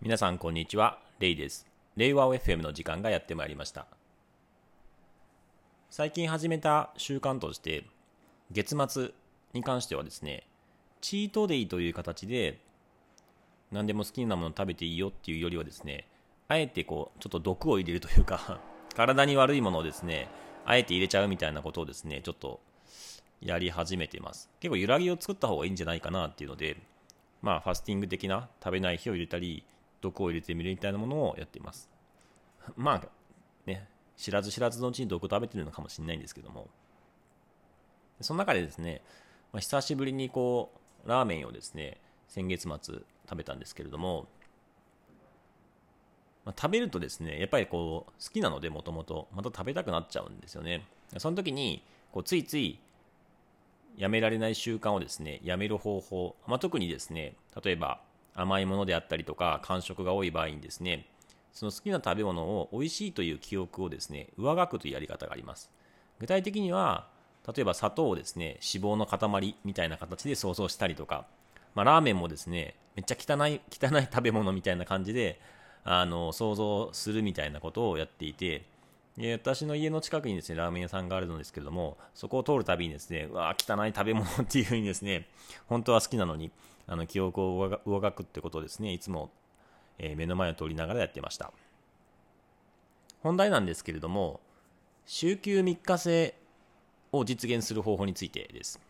皆さんこんにちは、レイです。令和 FM の時間がやってまいりました。最近始めた習慣として、月末に関してはですね、チートデイという形で、何でも好きなもの食べていいよっていうよりはですね、あえてこう、ちょっと毒を入れるというか 体に悪いものをですね、あえて入れちゃうみたいなことをですね、ちょっとやり始めてます。結構揺らぎを作った方がいいんじゃないかなっていうので、まあ、ファスティング的な食べない日を入れたり、毒を入れてみるみたいなものをやっています。まあ、ね、知らず知らずのうちに毒を食べてるのかもしれないんですけども、その中でですね、まあ、久しぶりにこう、ラーメンをですね、先月末食べたんですけれども、まあ、食べるとですね、やっぱりこう、好きなのでもともと、また食べたくなっちゃうんですよね。その時に、こうついついやめられない習慣をですね、やめる方法、まあ、特にですね、例えば甘いものであったりとか間食が多い場合にですねその好きな食べ物を美味しいという記憶をですね上書くというやり方があります。具体的には例えば砂糖をですね脂肪の塊みたいな形で想像したりとか、まあ、ラーメンもですねめっちゃ汚い汚い食べ物みたいな感じであの想像するみたいなことをやっていてで私の家の近くにですねラーメン屋さんがあるのですけれどもそこを通るたびにですねうわ汚い食べ物っていうふうにですね本当は好きなのにあの記憶を上書くってことをですね。いつも、えー、目の前を通りながらやってました。本題なんですけれども週休3日制を実現する方法についてです。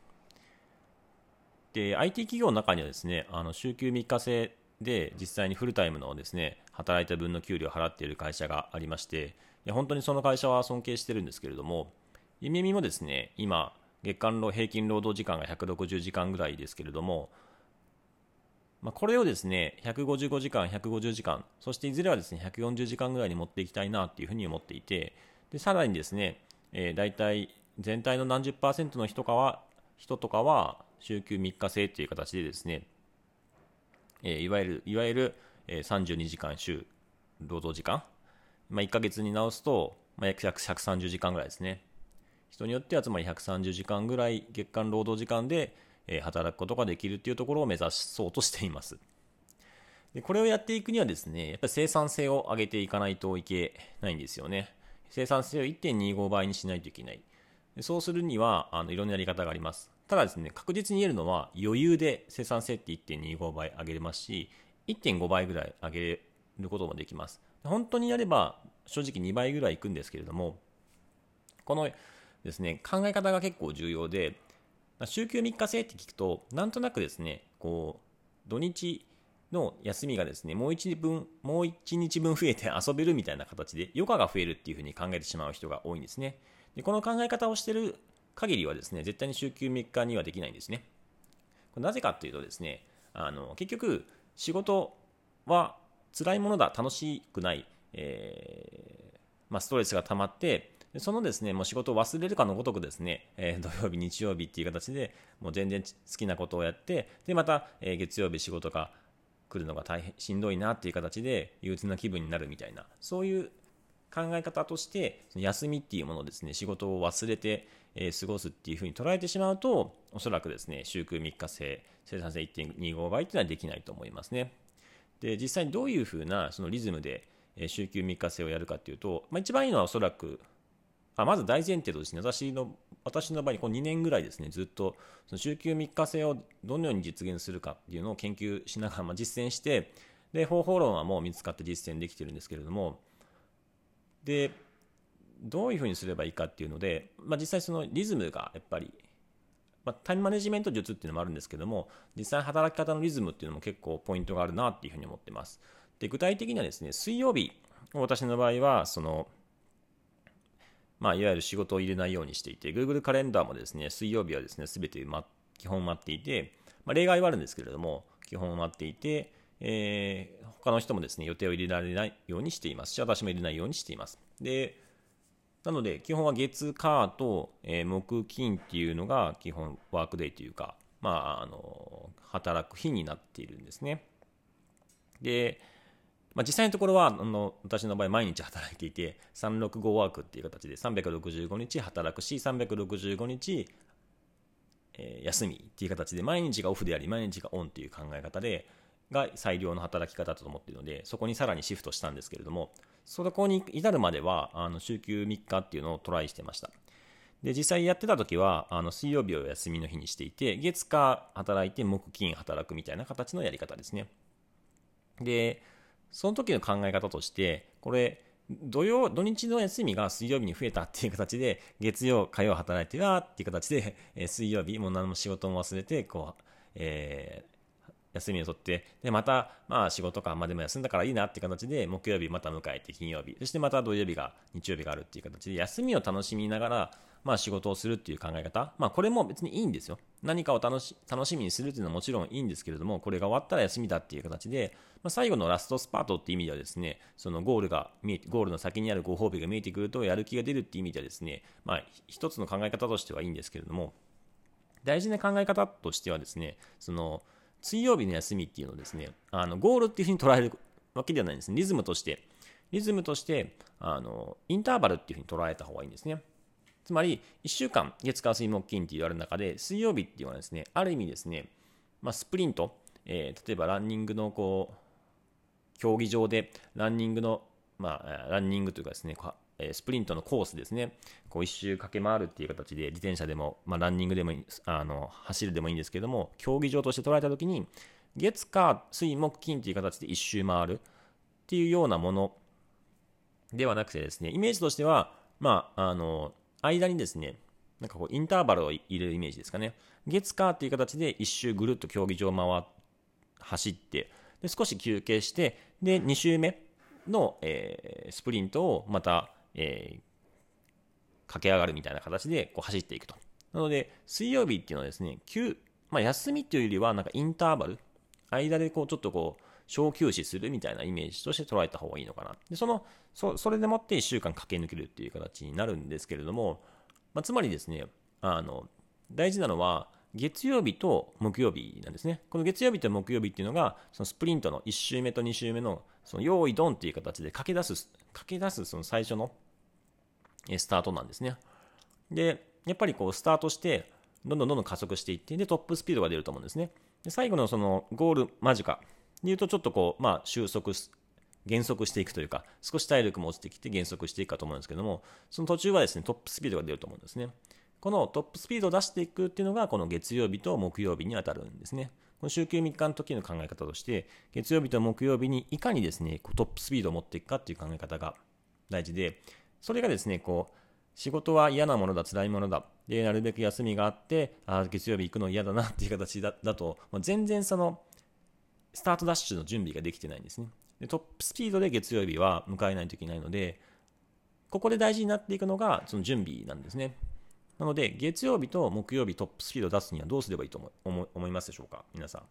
で IT 企業の中にはですねあの週休3日制で実際にフルタイムのですね働いた分の給料を払っている会社がありまして本当にその会社は尊敬してるんですけれども夢見もですね今月間の平均労働時間が160時間ぐらいですけれどもまあ、これをですね、155時間、150時間、そしていずれはですね、140時間ぐらいに持っていきたいなっていうふうに思っていて、で、さらにですね、えー、大体全体の何十パーセントの人かは、人とかは、週休3日制っていう形でですね、えー、いわゆる、いわゆる、えー、32時間週労働時間、まあ、1ヶ月に直すと、まあ、約130時間ぐらいですね。人によってはつまり130時間ぐらい月間労働時間で、え働くことができるっていうところを目指そうとしています。でこれをやっていくにはですね、やっぱり生産性を上げていかないといけないんですよね。生産性を1.25倍にしないといけない。そうするにはあのいろんなやり方があります。ただですね、確実に言えるのは余裕で生産性って1.25倍上げれますし、1.5倍ぐらい上げることもできます。本当にやれば正直2倍ぐらいいくんですけれども、このですね、考え方が結構重要で、週休3日制って聞くと、なんとなくですね、こう、土日の休みがですね、もう1分、もう1日分増えて遊べるみたいな形で、余暇が増えるっていうふうに考えてしまう人が多いんですね。で、この考え方をしてる限りはですね、絶対に週休3日にはできないんですね。これなぜかっていうとですね、あの、結局、仕事は辛いものだ、楽しくない、えー、まあ、ストレスが溜まって、そのですね、もう仕事を忘れるかのごとくですね、えー、土曜日、日曜日っていう形で、もう全然好きなことをやって、で、また、えー、月曜日仕事が来るのが大変しんどいなっていう形で、憂鬱な気分になるみたいな、そういう考え方として、その休みっていうものをですね、仕事を忘れて、えー、過ごすっていうふうに捉えてしまうと、おそらくですね、週休3日制、生産性1.25倍っていうのはできないと思いますね。で、実際にどういうふうなそのリズムで、え週休3日制をやるかっていうと、まあ、一番いいのはおそらくあまず大前提とですね、私の私の場合にこの2年ぐらいですね、ずっとその週休3日制をどのように実現するかっていうのを研究しながら、まあ、実践して、で、方法論はもう見つかって実践できてるんですけれども、で、どういうふうにすればいいかっていうので、まあ、実際そのリズムがやっぱり、まあ、タイムマネジメント術っていうのもあるんですけども、実際働き方のリズムっていうのも結構ポイントがあるなっていうふうに思ってます。で、具体的にはですね、水曜日、私の場合は、その、まあ、いわゆる仕事を入れないようにしていて、Google カレンダーもですね、水曜日はですね、すべて、ま、基本待っていて、まあ、例外はあるんですけれども、基本待っていて、えー、他の人もですね、予定を入れられないようにしていますし、私も入れないようにしています。で、なので、基本は月、火と、えー、木、金っていうのが基本ワークデーというか、まあ、あの、働く日になっているんですね。で、まあ、実際のところはあの私の場合毎日働いていて365ワークっていう形で365日働くし365日、え、休みっていう形で毎日がオフであり毎日がオンっていう考え方でが最良の働き方だと思っているので、そこにさらにシフトしたんですけれども、そこに至るまでは、あの週休3日っていうのをトライしてました。で、実際やってた時は、あの水曜日を休みの日にしていて、月火働いて木金働くみたいな形のやり方ですね。で、その時の考え方として、これ、土曜、土日の休みが水曜日に増えたっていう形で、月曜、火曜働いてはっていう形で、え水曜日、もう何も仕事も忘れて、こう、えー休みを取って、で、また、まあ仕事か、まあでも休んだからいいなっていう形で、木曜日また迎えて金曜日、そしてまた土曜日が、日曜日があるっていう形で、休みを楽しみながら、まあ仕事をするっていう考え方。まあこれも別にいいんですよ。何かを楽し楽しみにするっていうのはもちろんいいんですけれども、これが終わったら休みだっていう形で、まあ、最後のラストスパートっていう意味ではですね、そのゴールが見えて、ゴールの先にあるご褒美が見えてくるとやる気が出るっていう意味ではですね、まあ一つの考え方としてはいいんですけれども、大事な考え方としてはですね、その、水曜日の休みっていうのをですね、あのゴールっていうふうに捉えるわけではないんですね。リズムとして、リズムとして、あの、インターバルっていうふうに捉えた方がいいんですね。つまり、1週間、月火水木金って言われる中で、水曜日っていうのはですね、ある意味ですね、まあ、スプリント、えー、例えばランニングのこう、競技場でランニングの、まあ、ランニングというかですね、スプリントのコースですね、こう一周駆け回るっていう形で、自転車でも、まあ、ランニングでもあの走るでもいいんですけども、競技場として捉えたときに、月、火、水、木、金という形で一周回るっていうようなものではなくてですね、イメージとしては、まあ、あの、間にですね、なんかこう、インターバルを入れるイメージですかね。月、火っていう形で一周ぐるっと競技場を回っ走って、で少し休憩して、で、2周目の、えー、スプリントをまた、えー、駆け上がるみたいな形でこう走っていくと。なので、水曜日っていうのはですね、休、まあ、休みっていうよりは、なんかインターバル、間でこう、ちょっとこう、小休止するみたいなイメージとして捉えた方がいいのかな。で、その、そそれでもって1週間駆け抜けるっていう形になるんですけれども、まあ、つまりですね、あの、大事なのは、月曜日と木曜日なんですね。この月曜日と木曜日っていうのが、そのスプリントの1周目と2周目の、その用意ドンっていう形で駆け出す、駆け出すその最初のスタートなんですね。で、やっぱりこうスタートして、どんどんどんどん加速していって、で、トップスピードが出ると思うんですね。で最後のそのゴール間近で言うと、ちょっとこう、まあ、収束減速していくというか、少し体力も落ちてきて減速していくかと思うんですけども、その途中はですね、トップスピードが出ると思うんですね。このトップスピードを出していくっていうのが、この月曜日と木曜日に当たるんですね。この週休3日の時の考え方として、月曜日と木曜日にいかにですね、トップスピードを持っていくかっていう考え方が大事で、それがですね、こう、仕事は嫌なものだ、辛いものだ。で、なるべく休みがあって、あ月曜日行くの嫌だなっていう形だだと、ま、全然その、スタートダッシュの準備ができてないんですね。で、トップスピードで月曜日は迎えないといけないので、ここで大事になっていくのが、その準備なんですね。なので、月曜日と木曜日トップスピードを出すにはどうすればいいと思思いますでしょうか？皆さん。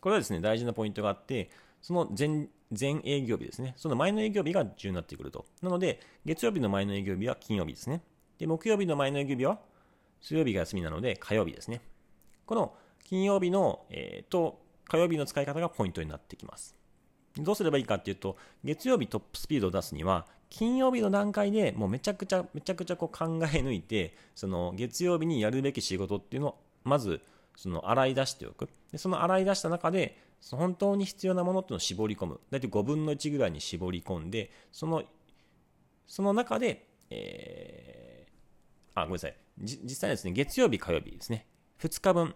これはですね、大事なポイントがあって、その前、前営業日ですね。その前の営業日が重要になってくると。なので、月曜日の前の営業日は金曜日ですね。で、木曜日の前の営業日は水曜日が休みなので火曜日ですね。この金曜日の、えー、と火曜日の使い方がポイントになってきます。どうすればいいかっていうと、月曜日トップスピードを出すには、金曜日の段階でもうめちゃくちゃ、めちゃくちゃこう考え抜いて、その月曜日にやるべき仕事っていうのを、まず、その洗い出しておく。で、その洗い出した中で、本当に必要なものっていうのを絞り込む。だいたい5分の1ぐらいに絞り込んで、その、その中で、えー、あ、ごめんなさい。実際ですね、月曜日、火曜日ですね。2日分、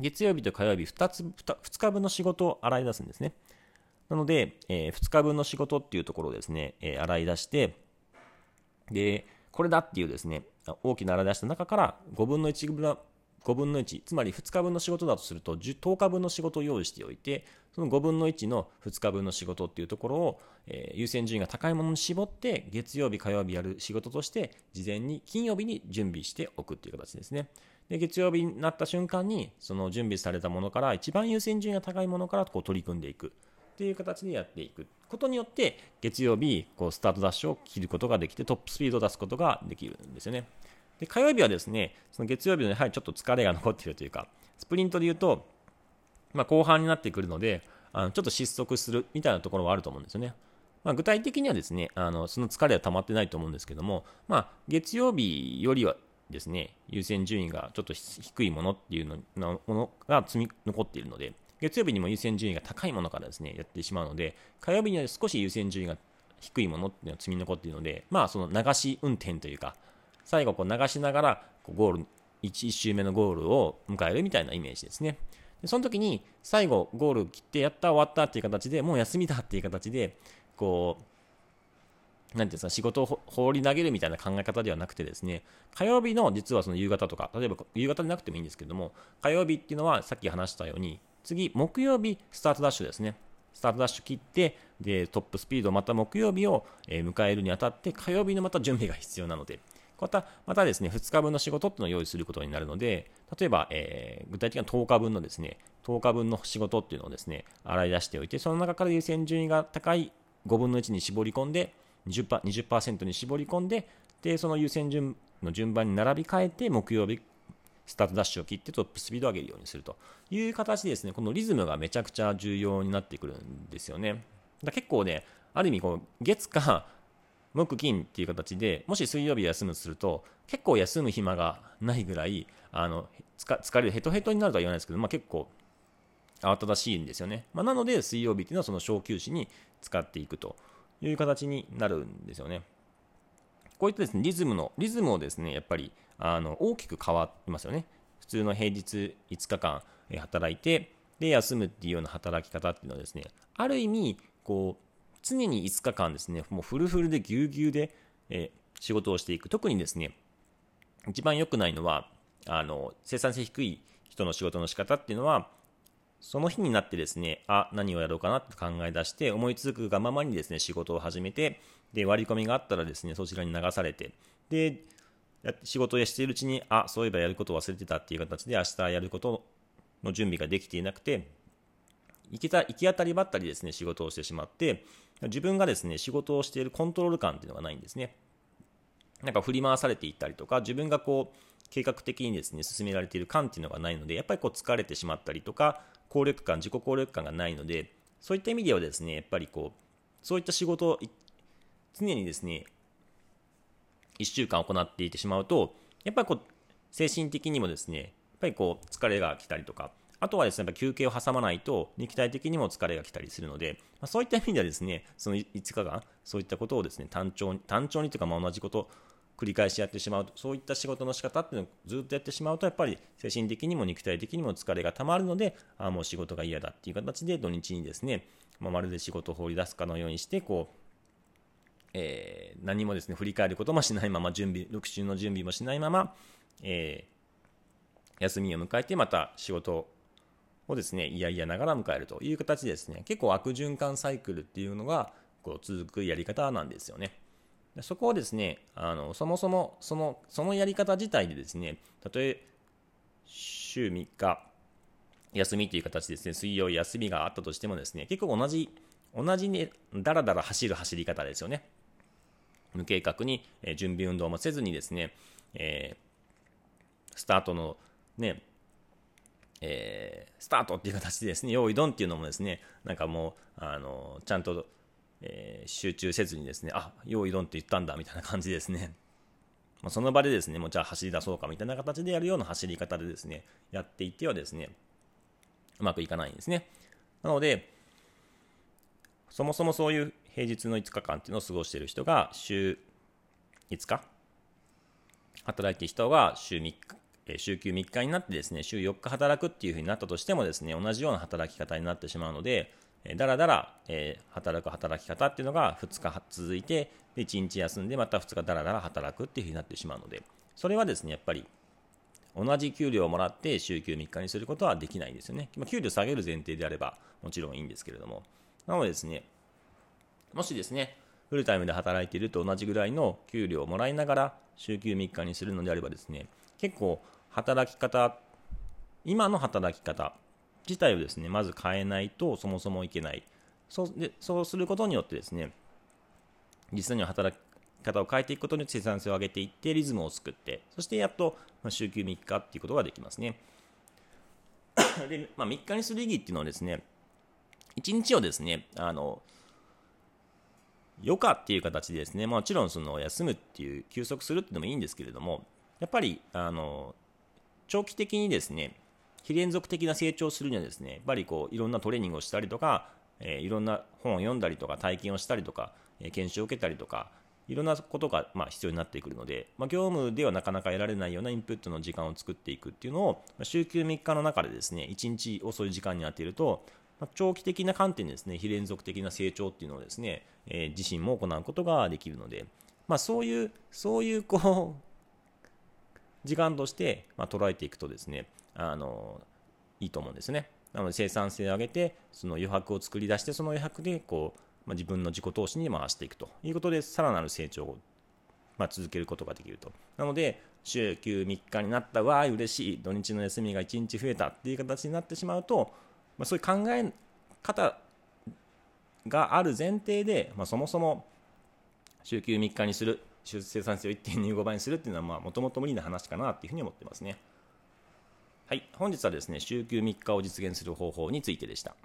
月曜日と火曜日2つ、2日分の仕事を洗い出すんですね。なので、えー、2日分の仕事っていうところをですね、えー、洗い出して、で、これだっていうですね、大きな洗い出した中から5分の1ぐら、5分の1、つまり2日分の仕事だとすると 10, 10日分の仕事を用意しておいて、その5分の1の2日分の仕事っていうところを、えー、優先順位が高いものに絞って、月曜日、火曜日やる仕事として、事前に金曜日に準備しておくっていう形ですね。で、月曜日になった瞬間に、その準備されたものから、一番優先順位が高いものからこう取り組んでいく。っていう形でやっていく。ことによって月曜日こうスタートダッシュを切ることができてトップスピードを出すことができるんですよね。で火曜日はですねその月曜日のやはりちょっと疲れが残っているというかスプリントで言うと、まあ、後半になってくるのであのちょっと失速するみたいなところはあると思うんですよね。まあ、具体的にはですねあのその疲れは溜まってないと思うんですけども、まあ、月曜日よりはですね優先順位がちょっと低いものっていうのものが積み残っているので月曜日にも優先順位が高いものからですね、やってしまうので、火曜日には少し優先順位が低いものっていうのが積み残っているので、まあその流し運転というか、最後こう流しながらゴール、1, 1周目のゴールを迎えるみたいなイメージですね。でその時に最後ゴール切ってやった終わったっていう形でもう休みだっていう形でこうなていうんですか仕事を放り投げるみたいな考え方ではなくてですね火曜日の実はその夕方とか例えば夕方でなくてもいいんですけども火曜日っていうのはさっき話したように次木曜日スタートダッシュですね。スタートダッシュ切ってでトップスピードまた木曜日を迎えるにあたって火曜日のまた準備が必要なので。こういったまたですね、2日分の仕事っていうのを用意することになるので、例えば、えー、具体的な10日分のですね、10日分の仕事っていうのをですね、洗い出しておいて、その中から優先順位が高い5分の1に絞り込んで、20%, 20に絞り込んで、で、その優先順の順番に並び替えて、木曜日、スタートダッシュを切ってトップスピードを上げるようにすると。いう形でですね、このリズムがめちゃくちゃ重要になってくるんですよね。だ結構ね、ある意味こう、月か木金っていう形でもし水曜日休むとすると結構休む暇がないぐらいあの疲れるヘトヘトになるとは言わないですけど、まあ、結構慌ただしいんですよね、まあ、なので水曜日っていうのはその小休止に使っていくと。いう形になるんですよねこういったですねリズムのリズムをですねやっぱりあの大きく変わりますよね普通の平日5日間働いてで休むっていうような働き方っていうのはですねある意味こう常に5日間ですね、もうフルフルでぎゅうぎゅうで、え、仕事をしていく。特にですね、一番良くないのは、あの、生産性低い人の仕事の仕方っていうのは、その日になってですね、あ、何をやろうかなって考え出して、思いつくがままにですね、仕事を始めて、で、割り込みがあったらですね、そちらに流されて、で、仕事をしているうちに、あ、そういえばやることを忘れてたっていう形で、明日やることの準備ができていなくて、行きた行き当たりばったりですね、仕事をしてしまって、自分がですね、仕事をしているコントロール感っていうのがないんですね。なんか振り回されていったりとか、自分がこう、計画的にですね、進められている感っていうのがないので、やっぱりこう疲れてしまったりとか、効力感、自己効力感がないので、そういった意味ではですね、やっぱりこう、そういった仕事を常にですね、1週間行っていてしまうと、やっぱりこう、精神的にもですね、やっぱりこう、疲れが来たりとか、あとはですね、やっぱ休憩を挟まないと肉体的にも疲れが来たりするので、まあ、そういった意味ではですね、その5日間、そういったことをですね、単調に、単調にというか、ま同じこと繰り返しやってしまうと、そういった仕事の仕方っていうのをずっとやってしまうと、やっぱり精神的にも肉体的にも疲れがたまるので、あもう仕事が嫌だっていう形で土日にですね、まあ、まるで仕事を放り出すかのようにして、こう、えー、何もですね、振り返ることもしないまま、準備、6週の準備もしないまま、えー、休みを迎えてまた仕事をですね、いやいやながら迎えるという形でですね、結構悪循環サイクルっていうのがこう続くやり方なんですよね。そこをですね、あのそもそもそのそのやり方自体でですね、たとえ週3日休みという形ですね、水曜休みがあったとしてもですね、結構同じ、同じね、だらだら走る走り方ですよね。無計画に、え準備運動もせずにですね、えー、スタートのね、えー、スタートっていう形でですね、用意ドンっていうのもですね、なんかもう、あの、ちゃんと、えー、集中せずにですね、あ、用意ドンって言ったんだみたいな感じですね。まあ、その場でですね、もうじゃあ走り出そうかみたいな形でやるような走り方でですね、やっていってはですね、うまくいかないんですね。なので、そもそもそういう平日の5日間っていうのを過ごしている人が週5日働いている人が週3日週休3日になってですね、週4日働くっていう風になったとしてもですね、同じような働き方になってしまうので、だらだら、えー、働く働き方っていうのが2日続いて、で1日休んでまた2日だらだら働くっていう風になってしまうので、それはですね、やっぱり同じ給料をもらって週休3日にすることはできないんですよね。ま、給料下げる前提であればもちろんいいんですけれども。なのでですね、もしですね、フルタイムで働いていると同じぐらいの給料をもらいながら週休3日にするのであればですね、結構働き方、今の働き方自体をですね、まず変えないとそもそもいけない。そうでそうすることによってですね、実際には働き方を変えていくことによって生産性を上げていって、リズムを作って、そしてやっと、ま週休3日っていうことができますね。で、まあ、3日にする意義っていうのはですね、1日をですね、あの、余暇っていう形でですね、もちろんその休むっていう、休息するっていうのもいいんですけれども、やっぱり、あの、長期的にですね、非連続的な成長するにはですねやっぱりこういろんなトレーニングをしたりとか、えー、いろんな本を読んだりとか体験をしたりとか、えー、研修を受けたりとかいろんなことがまあ必要になってくるので、まあ、業務ではなかなか得られないようなインプットの時間を作っていくっていうのをま、週休3日の中でですね、1日遅い時間に当てると、ま長期的な観点でですね、非連続的な成長っていうのをですね、えー、自身も行うことができるので、まあ、そういう、そういうこう、時間として、ま、捉えていくとですね、あの、いいと思うんですね。なので生産性を上げて、その余白を作り出して、その余白でこうまあ、自分の自己投資に回していくということで、さらなる成長を、まあ、続けることができると。なので、週休3日になったわー嬉しい、土日の休みが1日増えたっていう形になってしまうと、まあ、そういう考え方がある前提で、ま、そもそも週休3日にする、生産性を1.25倍にするっていうのは、もともと無理な話かなっていうふうに思ってますね。はい、本日はですね、週休3日を実現する方法についてでした。